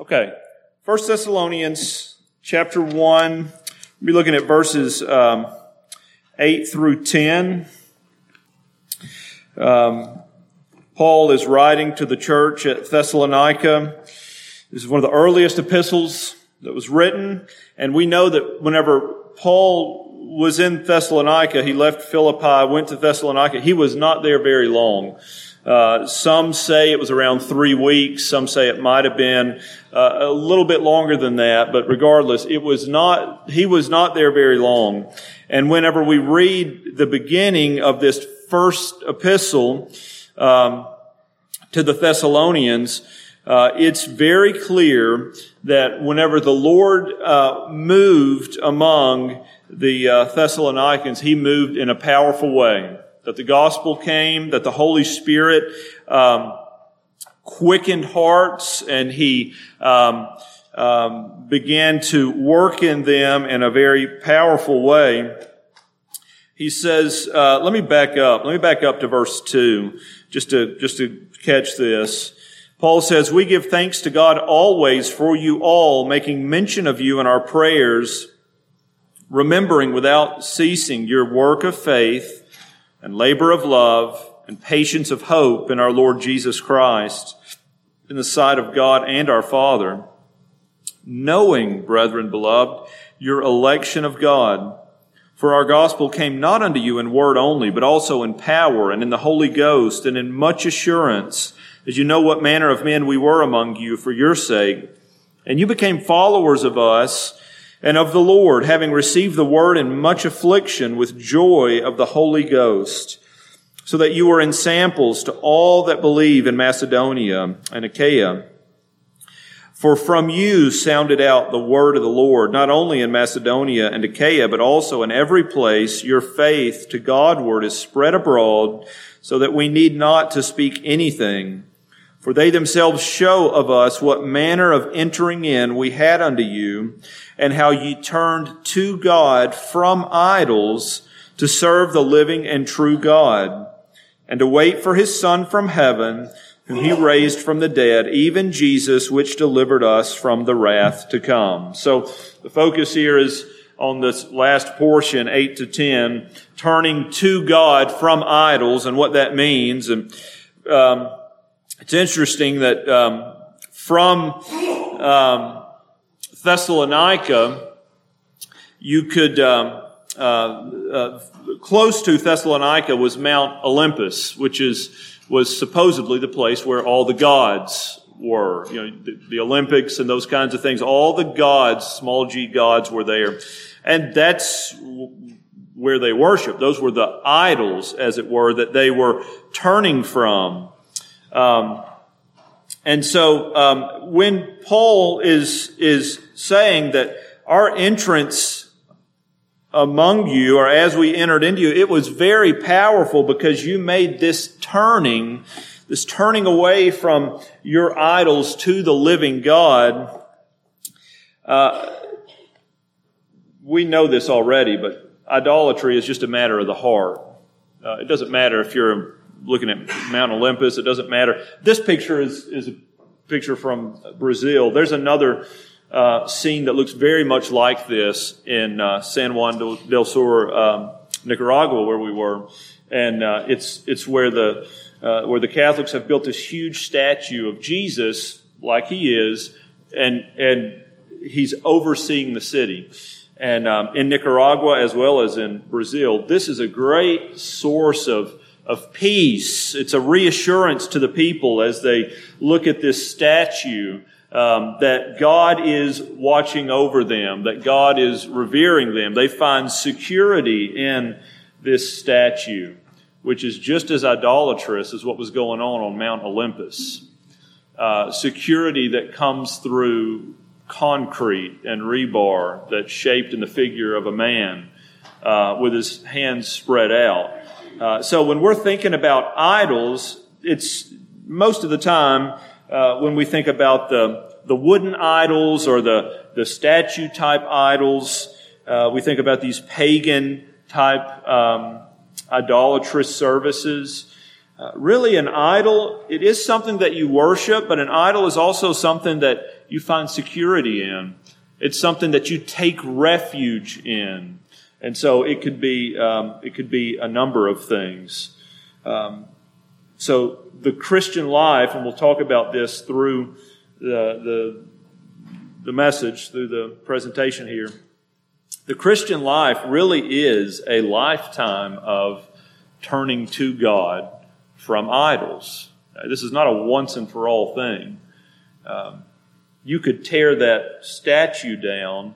Okay. First Thessalonians chapter 1. We'll be looking at verses um, 8 through 10. Um, Paul is writing to the church at Thessalonica. This is one of the earliest epistles that was written. And we know that whenever Paul was in Thessalonica, he left Philippi, went to Thessalonica. He was not there very long. Uh, some say it was around three weeks. Some say it might have been uh, a little bit longer than that. But regardless, it was not. He was not there very long. And whenever we read the beginning of this first epistle um, to the Thessalonians, uh, it's very clear that whenever the Lord uh, moved among the uh, Thessalonians, He moved in a powerful way that the gospel came, that the Holy Spirit um, quickened hearts, and He um, um, began to work in them in a very powerful way. He says, uh, "Let me back up. Let me back up to verse two, just to just to catch this." Paul says, "We give thanks to God always for you all, making mention of you in our prayers." remembering without ceasing your work of faith and labor of love and patience of hope in our Lord Jesus Christ in the sight of God and our Father, knowing, brethren beloved, your election of God. For our gospel came not unto you in word only, but also in power and in the Holy Ghost and in much assurance, as you know what manner of men we were among you for your sake. And you became followers of us and of the Lord, having received the word in much affliction with joy of the Holy Ghost, so that you were ensamples to all that believe in Macedonia and Achaia. For from you sounded out the word of the Lord, not only in Macedonia and Achaia, but also in every place your faith to Godward is spread abroad, so that we need not to speak anything. For they themselves show of us what manner of entering in we had unto you, and how ye turned to God from idols to serve the living and true God, and to wait for his Son from heaven, whom he raised from the dead, even Jesus, which delivered us from the wrath to come. So the focus here is on this last portion, 8 to 10, turning to God from idols and what that means. And um, it's interesting that um, from um, Thessalonica, you could, um, uh, uh, close to Thessalonica was Mount Olympus, which is, was supposedly the place where all the gods were. You know, the, the Olympics and those kinds of things. All the gods, small g gods were there. And that's where they worshiped. Those were the idols, as it were, that they were turning from. Um, and so um, when Paul is is saying that our entrance among you, or as we entered into you, it was very powerful because you made this turning, this turning away from your idols to the living God. Uh, we know this already, but idolatry is just a matter of the heart. Uh, it doesn't matter if you're looking at Mount Olympus. It doesn't matter. This picture is, is a picture from Brazil. There's another uh, scene that looks very much like this in uh, San Juan del Sur, um, Nicaragua, where we were, and uh, it's it's where the uh, where the Catholics have built this huge statue of Jesus, like he is, and and he's overseeing the city. And um, in Nicaragua as well as in Brazil, this is a great source of of peace. It's a reassurance to the people as they look at this statue um, that God is watching over them, that God is revering them. They find security in this statue, which is just as idolatrous as what was going on on Mount Olympus. Uh, security that comes through concrete and rebar that's shaped in the figure of a man uh, with his hands spread out. Uh, so when we're thinking about idols, it's most of the time uh, when we think about the the wooden idols or the the statue type idols, uh, we think about these pagan type um, idolatrous services. Uh, really, an idol it is something that you worship, but an idol is also something that you find security in. It's something that you take refuge in. And so it could be, um, it could be a number of things. Um, so the Christian life, and we'll talk about this through the, the, the message, through the presentation here. The Christian life really is a lifetime of turning to God from idols. This is not a once and for all thing. Um, you could tear that statue down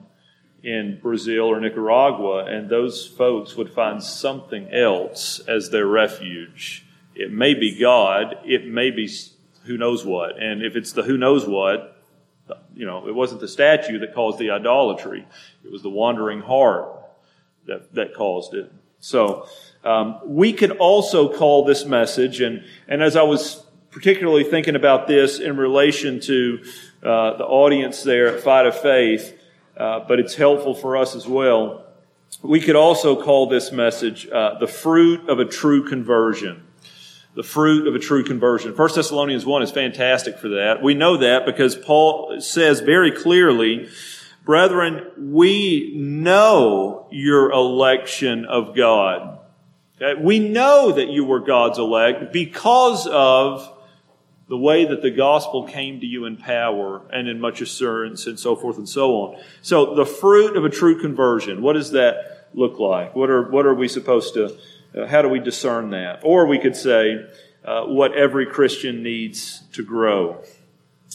in Brazil or Nicaragua, and those folks would find something else as their refuge. It may be God, it may be who knows what. And if it's the who knows what, you know, it wasn't the statue that caused the idolatry, it was the wandering heart that, that caused it. So, um, we could also call this message, and, and as I was particularly thinking about this in relation to uh, the audience there at Fight of Faith, uh, but it's helpful for us as well. We could also call this message uh, the fruit of a true conversion. The fruit of a true conversion. 1 Thessalonians 1 is fantastic for that. We know that because Paul says very clearly, Brethren, we know your election of God. Okay? We know that you were God's elect because of the way that the gospel came to you in power and in much assurance and so forth and so on. So the fruit of a true conversion, what does that look like? What are, what are we supposed to, uh, how do we discern that? Or we could say, uh, what every Christian needs to grow.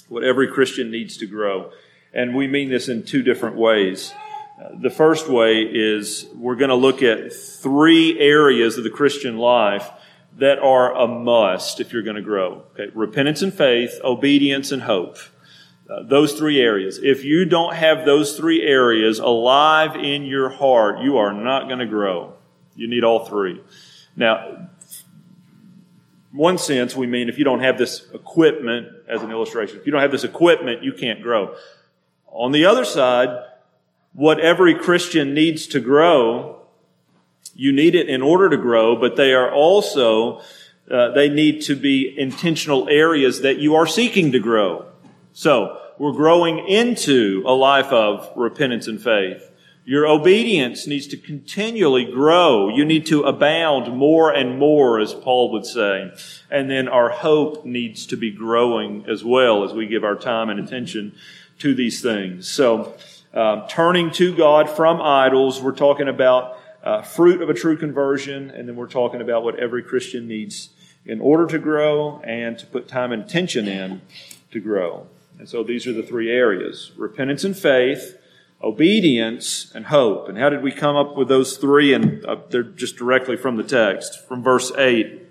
What every Christian needs to grow. And we mean this in two different ways. Uh, the first way is we're going to look at three areas of the Christian life that are a must if you're going to grow. Okay, repentance and faith, obedience and hope. Uh, those three areas. If you don't have those three areas alive in your heart, you are not going to grow. You need all three. Now, one sense, we mean if you don't have this equipment, as an illustration, if you don't have this equipment, you can't grow. On the other side, what every Christian needs to grow you need it in order to grow, but they are also, uh, they need to be intentional areas that you are seeking to grow. So, we're growing into a life of repentance and faith. Your obedience needs to continually grow. You need to abound more and more, as Paul would say. And then our hope needs to be growing as well as we give our time and attention to these things. So, uh, turning to God from idols, we're talking about uh, fruit of a true conversion, and then we're talking about what every Christian needs in order to grow and to put time and attention in to grow. And so these are the three areas repentance and faith, obedience, and hope. And how did we come up with those three? And uh, they're just directly from the text, from verse 8.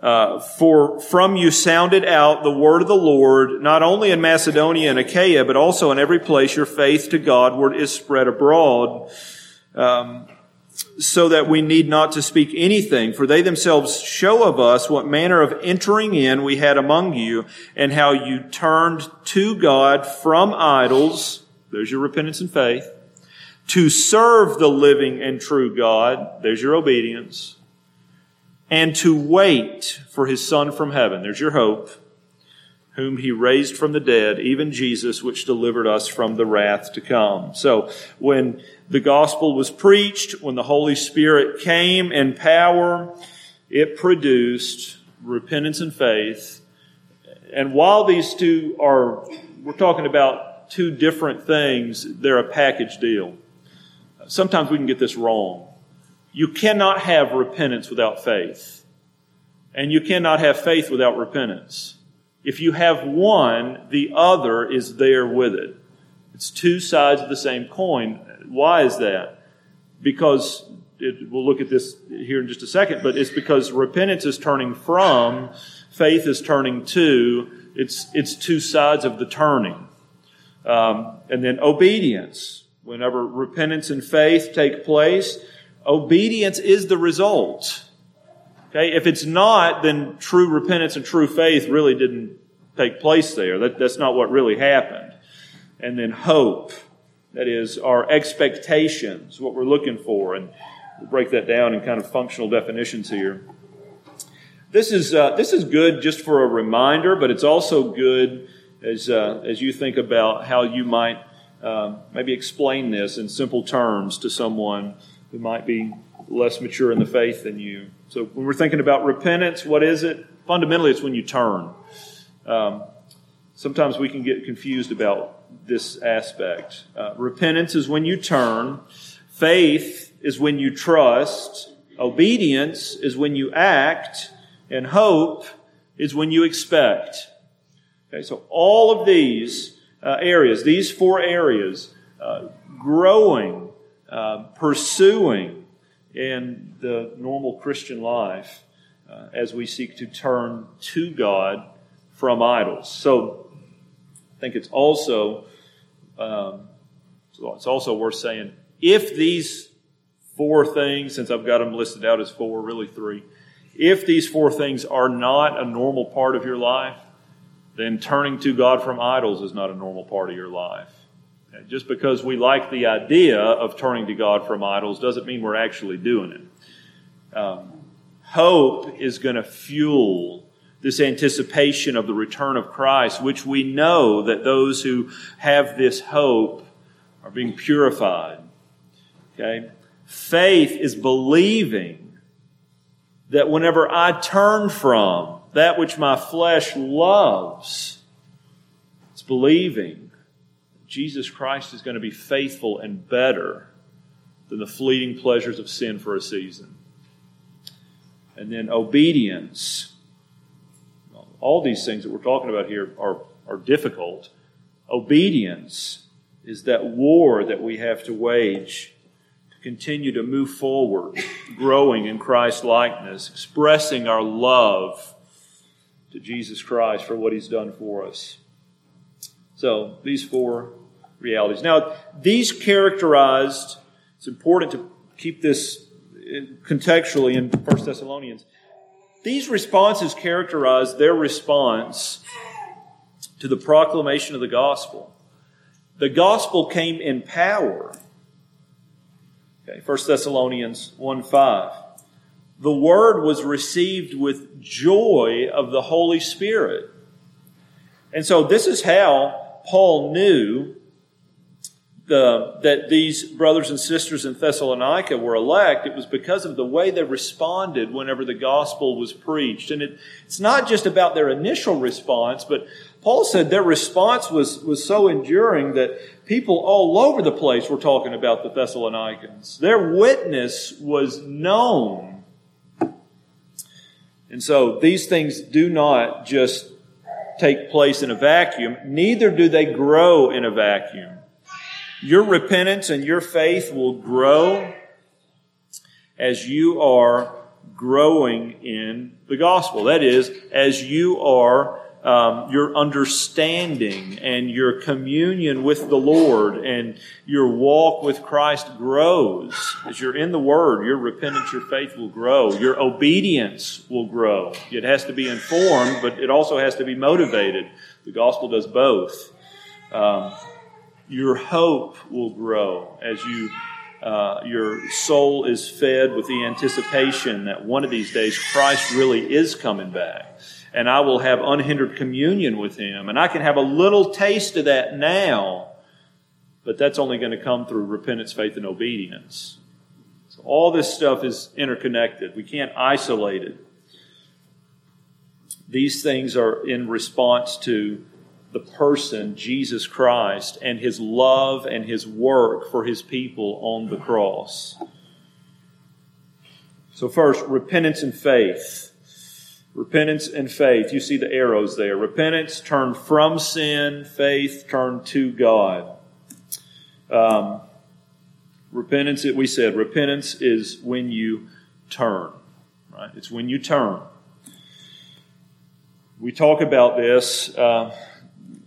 Uh, for from you sounded out the word of the Lord, not only in Macedonia and Achaia, but also in every place your faith to Godward is spread abroad um, so that we need not to speak anything, for they themselves show of us what manner of entering in we had among you, and how you turned to God from idols, there's your repentance and faith, to serve the living and true God, there's your obedience, and to wait for his Son from heaven, there's your hope, whom he raised from the dead, even Jesus, which delivered us from the wrath to come. So when the gospel was preached, when the Holy Spirit came in power, it produced repentance and faith. And while these two are, we're talking about two different things, they're a package deal. Sometimes we can get this wrong. You cannot have repentance without faith. And you cannot have faith without repentance. If you have one, the other is there with it. It's two sides of the same coin. Why is that? Because it, we'll look at this here in just a second, but it's because repentance is turning from, faith is turning to. It's, it's two sides of the turning. Um, and then obedience. Whenever repentance and faith take place, obedience is the result. Okay, if it's not, then true repentance and true faith really didn't take place there. That, that's not what really happened. And then hope. That is our expectations, what we're looking for. And we'll break that down in kind of functional definitions here. This is, uh, this is good just for a reminder, but it's also good as, uh, as you think about how you might um, maybe explain this in simple terms to someone who might be less mature in the faith than you. So when we're thinking about repentance, what is it? Fundamentally, it's when you turn. Um, sometimes we can get confused about this aspect. Uh, repentance is when you turn. Faith is when you trust. Obedience is when you act. And hope is when you expect. Okay, so all of these uh, areas, these four areas, uh, growing, uh, pursuing in the normal Christian life uh, as we seek to turn to God from idols. So I think it's also um, so it's also worth saying if these four things, since I've got them listed out as four, really three, if these four things are not a normal part of your life, then turning to God from idols is not a normal part of your life. Just because we like the idea of turning to God from idols doesn't mean we're actually doing it. Um, hope is going to fuel this anticipation of the return of Christ, which we know that those who have this hope are being purified. Okay? Faith is believing that whenever I turn from that which my flesh loves. It's believing Jesus Christ is going to be faithful and better than the fleeting pleasures of sin for a season. And then obedience. All these things that we're talking about here are, are difficult. Obedience is that war that we have to wage to continue to move forward, growing in Christ likeness, expressing our love to Jesus Christ for what he's done for us. So, these four realities. Now, these characterized, it's important to keep this contextually in 1 Thessalonians. These responses characterize their response to the proclamation of the gospel. The gospel came in power. Okay, 1 Thessalonians 1 5 the word was received with joy of the Holy Spirit. And so this is how Paul knew the, that these brothers and sisters in Thessalonica were elect. It was because of the way they responded whenever the gospel was preached. And it, it's not just about their initial response, but Paul said their response was, was so enduring that people all over the place were talking about the Thessalonians. Their witness was known and so these things do not just take place in a vacuum, neither do they grow in a vacuum. Your repentance and your faith will grow as you are growing in the gospel. That is, as you are um, your understanding and your communion with the Lord and your walk with Christ grows. As you're in the Word, your repentance, your faith will grow. Your obedience will grow. It has to be informed, but it also has to be motivated. The gospel does both. Um, your hope will grow as you uh, your soul is fed with the anticipation that one of these days Christ really is coming back and I will have unhindered communion with Him. And I can have a little taste of that now, but that's only going to come through repentance, faith, and obedience. So all this stuff is interconnected. We can't isolate it. These things are in response to the person, Jesus Christ, and His love and His work for His people on the cross. So, first, repentance and faith. Repentance and faith. You see the arrows there. Repentance, turn from sin. Faith, turn to God. Um, repentance, we said, repentance is when you turn. Right? It's when you turn. We talk about this uh,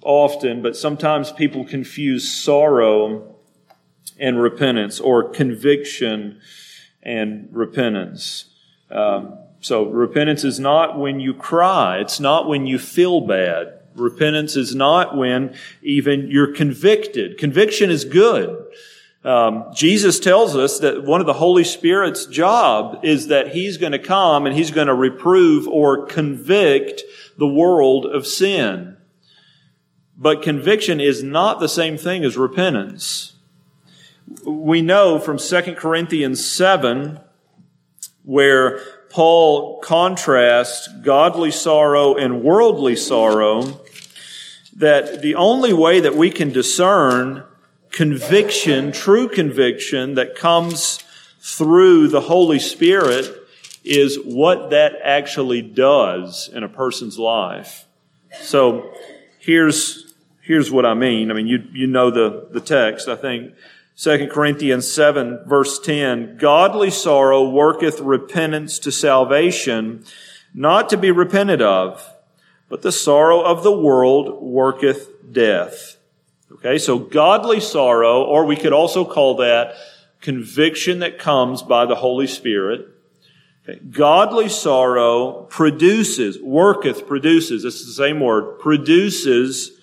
often, but sometimes people confuse sorrow and repentance or conviction and repentance. Um, so repentance is not when you cry. It's not when you feel bad. Repentance is not when even you're convicted. Conviction is good. Um, Jesus tells us that one of the Holy Spirit's job is that He's going to come and He's going to reprove or convict the world of sin. But conviction is not the same thing as repentance. We know from 2 Corinthians 7, where Paul contrasts godly sorrow and worldly sorrow, that the only way that we can discern conviction, true conviction that comes through the Holy Spirit is what that actually does in a person's life. So here's, here's what I mean. I mean, you, you know the, the text, I think. 2 Corinthians 7 verse 10, godly sorrow worketh repentance to salvation, not to be repented of, but the sorrow of the world worketh death. Okay, so godly sorrow, or we could also call that conviction that comes by the Holy Spirit. Okay. Godly sorrow produces, worketh, produces, it's the same word, produces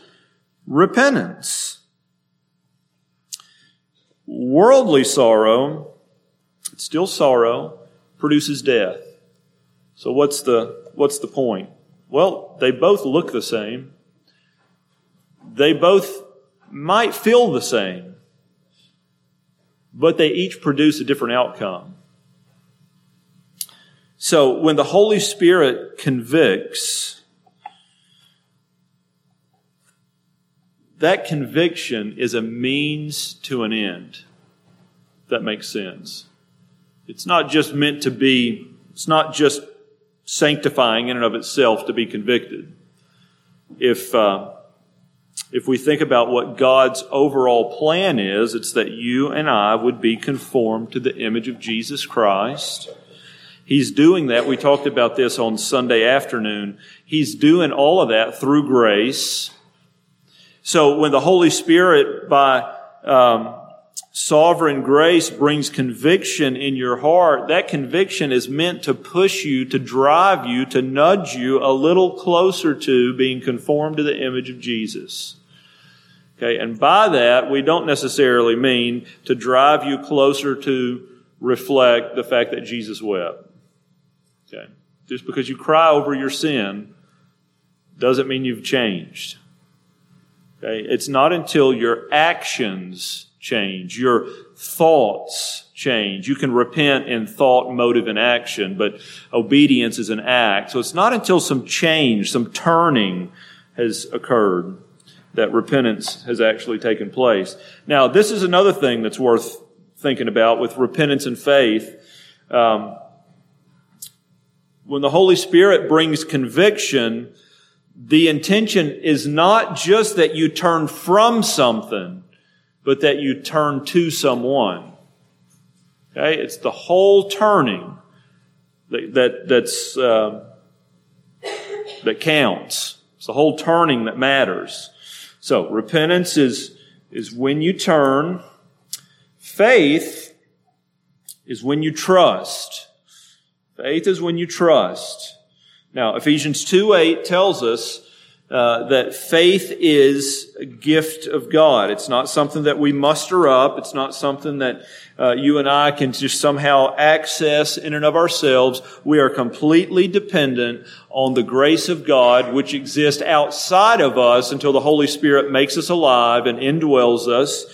repentance. Worldly sorrow, it's still sorrow, produces death. So what's the, what's the point? Well, they both look the same. They both might feel the same, but they each produce a different outcome. So when the Holy Spirit convicts, that conviction is a means to an end. That makes sense. It's not just meant to be, it's not just sanctifying in and of itself to be convicted. If, uh, if we think about what God's overall plan is, it's that you and I would be conformed to the image of Jesus Christ. He's doing that. We talked about this on Sunday afternoon. He's doing all of that through grace. So when the Holy Spirit, by um, sovereign grace, brings conviction in your heart, that conviction is meant to push you, to drive you, to nudge you a little closer to being conformed to the image of Jesus. Okay, and by that, we don't necessarily mean to drive you closer to reflect the fact that Jesus wept. Okay, just because you cry over your sin doesn't mean you've changed. Okay? It's not until your actions change, your thoughts change. You can repent in thought, motive, and action, but obedience is an act. So it's not until some change, some turning has occurred that repentance has actually taken place. Now, this is another thing that's worth thinking about with repentance and faith. Um, when the Holy Spirit brings conviction, the intention is not just that you turn from something, but that you turn to someone. Okay? It's the whole turning that, that that's, uh, that counts. It's the whole turning that matters. So, repentance is, is when you turn. Faith is when you trust. Faith is when you trust. Now, Ephesians 2 8 tells us uh, that faith is a gift of God. It's not something that we muster up. It's not something that uh, you and I can just somehow access in and of ourselves. We are completely dependent on the grace of God, which exists outside of us until the Holy Spirit makes us alive and indwells us.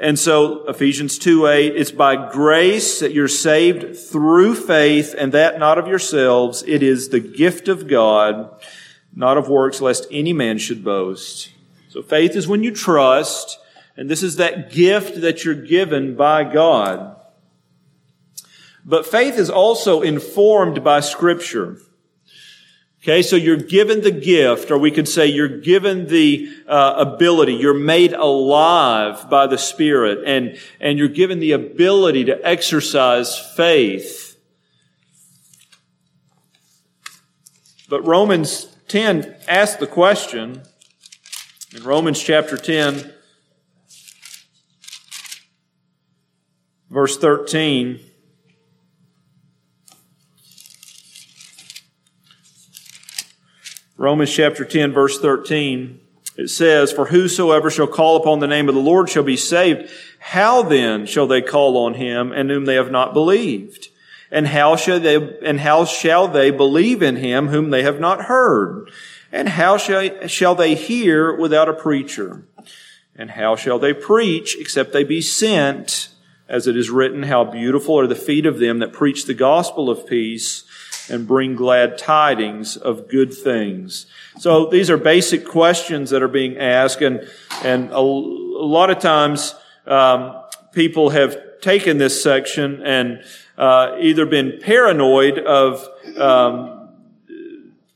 And so Ephesians 2 8, it's by grace that you're saved through faith and that not of yourselves. It is the gift of God, not of works, lest any man should boast. So faith is when you trust, and this is that gift that you're given by God. But faith is also informed by scripture. Okay, so you're given the gift, or we could say you're given the uh, ability. You're made alive by the Spirit, and and you're given the ability to exercise faith. But Romans 10 asks the question in Romans chapter 10, verse 13. Romans chapter 10 verse 13, it says, For whosoever shall call upon the name of the Lord shall be saved. How then shall they call on him and whom they have not believed? And how shall they, and how shall they believe in him whom they have not heard? And how shall, shall they hear without a preacher? And how shall they preach except they be sent? As it is written, how beautiful are the feet of them that preach the gospel of peace and bring glad tidings of good things. So these are basic questions that are being asked, and and a, a lot of times um, people have taken this section and uh, either been paranoid of um,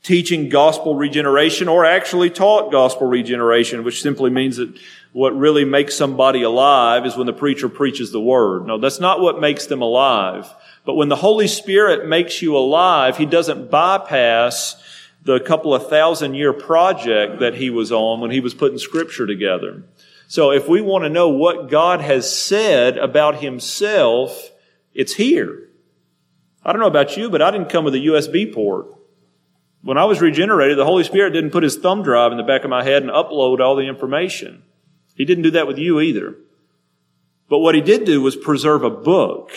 teaching gospel regeneration or actually taught gospel regeneration, which simply means that what really makes somebody alive is when the preacher preaches the word. No, that's not what makes them alive. But when the Holy Spirit makes you alive, He doesn't bypass the couple of thousand year project that He was on when He was putting scripture together. So if we want to know what God has said about Himself, it's here. I don't know about you, but I didn't come with a USB port. When I was regenerated, the Holy Spirit didn't put his thumb drive in the back of my head and upload all the information. He didn't do that with you either. But what he did do was preserve a book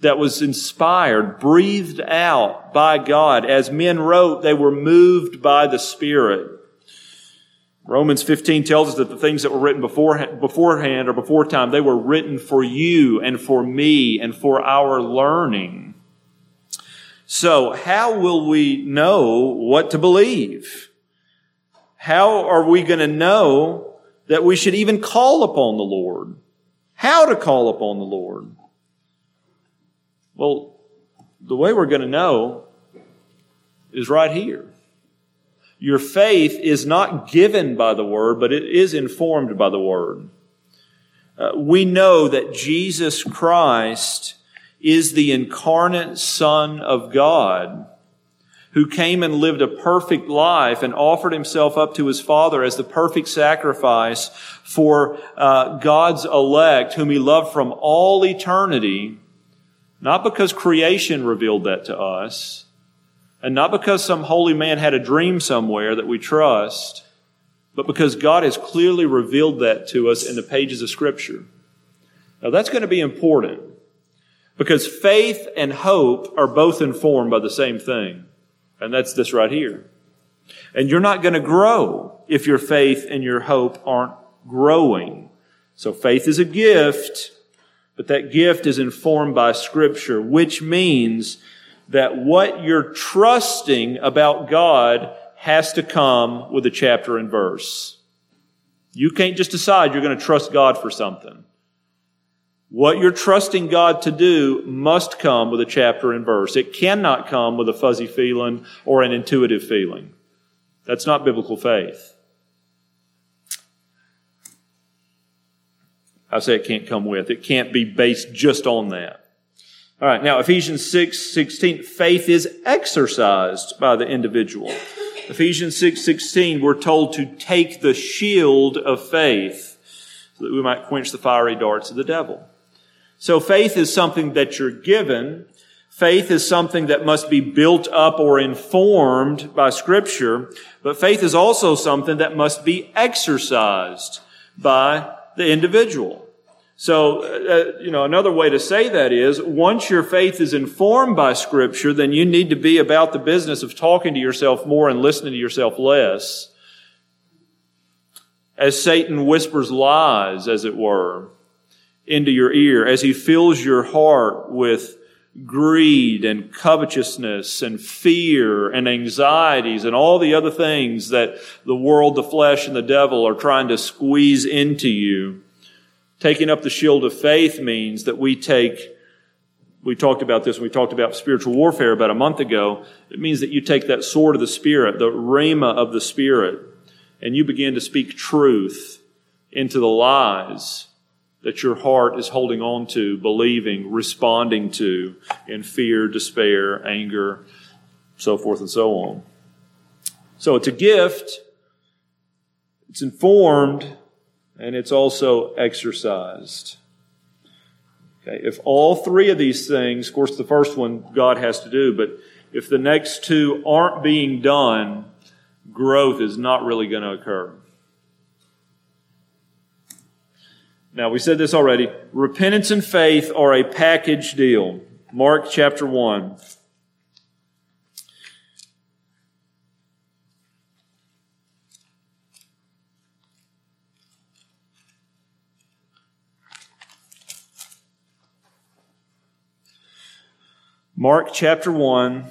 that was inspired, breathed out by God. As men wrote, they were moved by the Spirit. Romans 15 tells us that the things that were written beforehand, or before time, they were written for you and for me and for our learning. So how will we know what to believe? How are we going to know that we should even call upon the Lord? How to call upon the Lord? Well, the way we're going to know is right here. Your faith is not given by the Word, but it is informed by the Word. Uh, we know that Jesus Christ is the incarnate Son of God who came and lived a perfect life and offered himself up to his Father as the perfect sacrifice for uh, God's elect, whom he loved from all eternity, not because creation revealed that to us, and not because some holy man had a dream somewhere that we trust, but because God has clearly revealed that to us in the pages of Scripture. Now that's going to be important. Because faith and hope are both informed by the same thing. And that's this right here. And you're not going to grow if your faith and your hope aren't growing. So faith is a gift, but that gift is informed by scripture, which means that what you're trusting about God has to come with a chapter and verse. You can't just decide you're going to trust God for something. What you're trusting God to do must come with a chapter and verse. It cannot come with a fuzzy feeling or an intuitive feeling. That's not biblical faith. I say it can't come with. It can't be based just on that. All right. Now, Ephesians 6, 16, faith is exercised by the individual. Ephesians 6, 16, we're told to take the shield of faith so that we might quench the fiery darts of the devil. So faith is something that you're given. Faith is something that must be built up or informed by scripture, but faith is also something that must be exercised by the individual. So, uh, you know, another way to say that is once your faith is informed by scripture, then you need to be about the business of talking to yourself more and listening to yourself less. As Satan whispers lies, as it were, into your ear, as he fills your heart with greed and covetousness and fear and anxieties and all the other things that the world, the flesh, and the devil are trying to squeeze into you. Taking up the shield of faith means that we take, we talked about this, we talked about spiritual warfare about a month ago. It means that you take that sword of the Spirit, the rhema of the Spirit, and you begin to speak truth into the lies that your heart is holding on to, believing, responding to in fear, despair, anger, so forth and so on. So it's a gift, it's informed, and it's also exercised. Okay, if all three of these things, of course, the first one God has to do, but if the next two aren't being done, growth is not really going to occur. Now, we said this already. Repentance and faith are a package deal. Mark chapter 1. Mark chapter 1,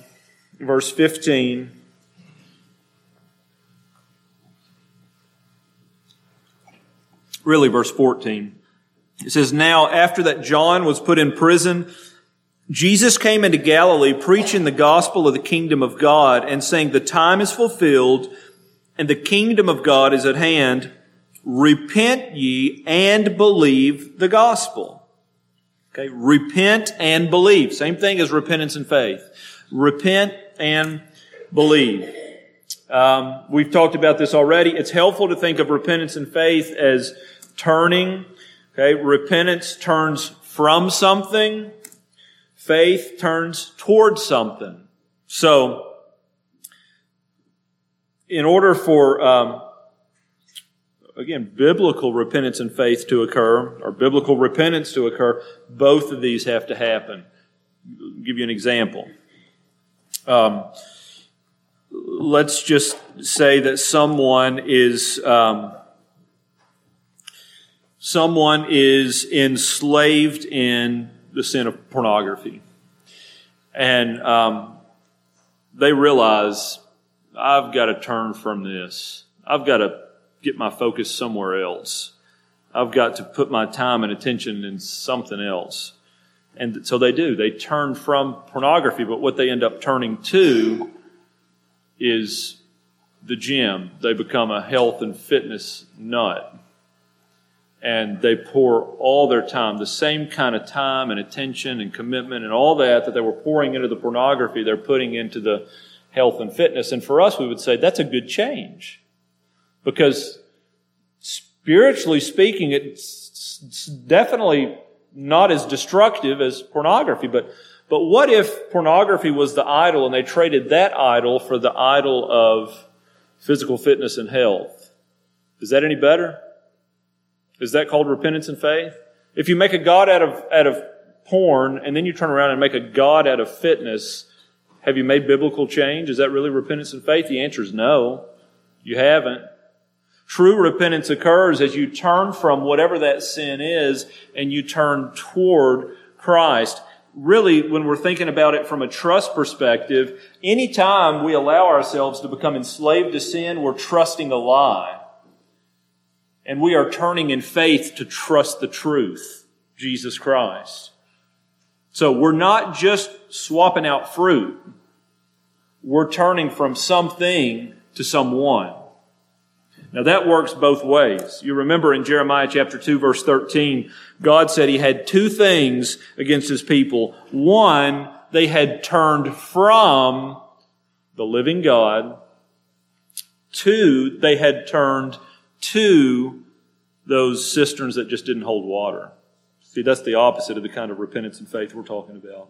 verse 15. Really, verse 14. It says, Now, after that John was put in prison, Jesus came into Galilee preaching the gospel of the kingdom of God and saying, The time is fulfilled and the kingdom of God is at hand. Repent ye and believe the gospel. Okay, repent and believe. Same thing as repentance and faith. Repent and believe. Um, we've talked about this already. It's helpful to think of repentance and faith as turning. Okay, repentance turns from something. Faith turns towards something. So, in order for um, again, biblical repentance and faith to occur, or biblical repentance to occur, both of these have to happen. I'll give you an example. Um, let's just say that someone is um, someone is enslaved in the sin of pornography, and um, they realize I've got to turn from this. I've got to get my focus somewhere else. I've got to put my time and attention in something else. And so they do. They turn from pornography, but what they end up turning to is the gym. They become a health and fitness nut. And they pour all their time, the same kind of time and attention and commitment and all that that they were pouring into the pornography, they're putting into the health and fitness. And for us, we would say that's a good change. Because spiritually speaking, it's definitely not as destructive as pornography. But, but what if pornography was the idol and they traded that idol for the idol of physical fitness and health? Is that any better? Is that called repentance and faith? If you make a God out of, out of porn and then you turn around and make a God out of fitness, have you made biblical change? Is that really repentance and faith? The answer is no. You haven't. True repentance occurs as you turn from whatever that sin is and you turn toward Christ. Really, when we're thinking about it from a trust perspective, anytime we allow ourselves to become enslaved to sin, we're trusting a lie. And we are turning in faith to trust the truth, Jesus Christ. So we're not just swapping out fruit. We're turning from something to someone. Now that works both ways. You remember in Jeremiah chapter 2 verse 13, God said he had two things against his people. One, they had turned from the living God. Two, they had turned to those cisterns that just didn't hold water. See, that's the opposite of the kind of repentance and faith we're talking about.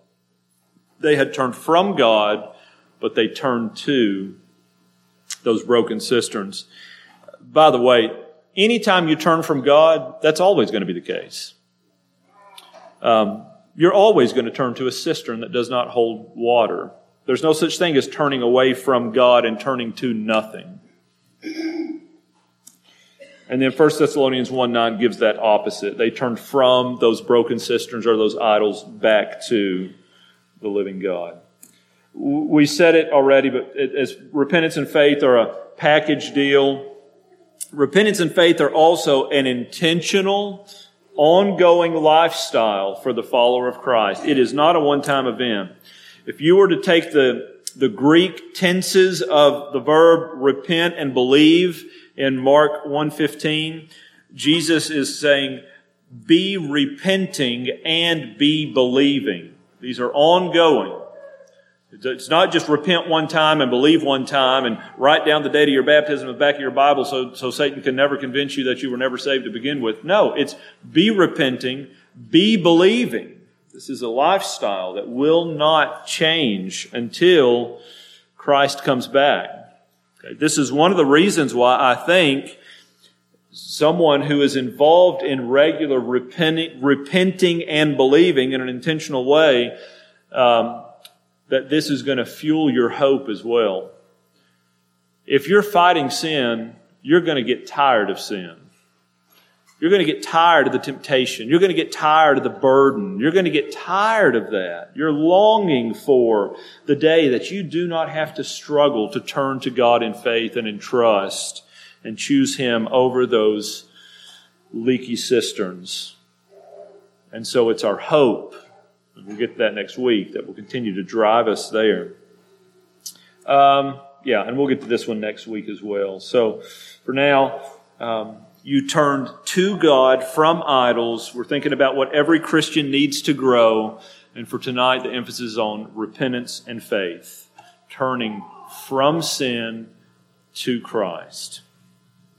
They had turned from God, but they turned to those broken cisterns by the way, anytime you turn from God, that's always going to be the case. Um, you're always going to turn to a cistern that does not hold water. There's no such thing as turning away from God and turning to nothing. And then 1 Thessalonians 1 9 gives that opposite. They turn from those broken cisterns or those idols back to the living God. We said it already, but as repentance and faith are a package deal, repentance and faith are also an intentional, ongoing lifestyle for the follower of Christ. It is not a one-time event. If you were to take the, the Greek tenses of the verb repent and believe in Mark 1.15, Jesus is saying, be repenting and be believing. These are ongoing. It's not just repent one time and believe one time and write down the date of your baptism in the back of your Bible so, so Satan can never convince you that you were never saved to begin with. No, it's be repenting, be believing. This is a lifestyle that will not change until Christ comes back. Okay, this is one of the reasons why I think someone who is involved in regular repenting, repenting and believing in an intentional way um, that this is going to fuel your hope as well. If you're fighting sin, you're going to get tired of sin. You're going to get tired of the temptation. You're going to get tired of the burden. You're going to get tired of that. You're longing for the day that you do not have to struggle to turn to God in faith and in trust and choose Him over those leaky cisterns. And so it's our hope, we'll get to that next week, that will continue to drive us there. Um, yeah, and we'll get to this one next week as well. So for now, um, you turned to God from idols. We're thinking about what every Christian needs to grow. And for tonight, the emphasis is on repentance and faith, turning from sin to Christ.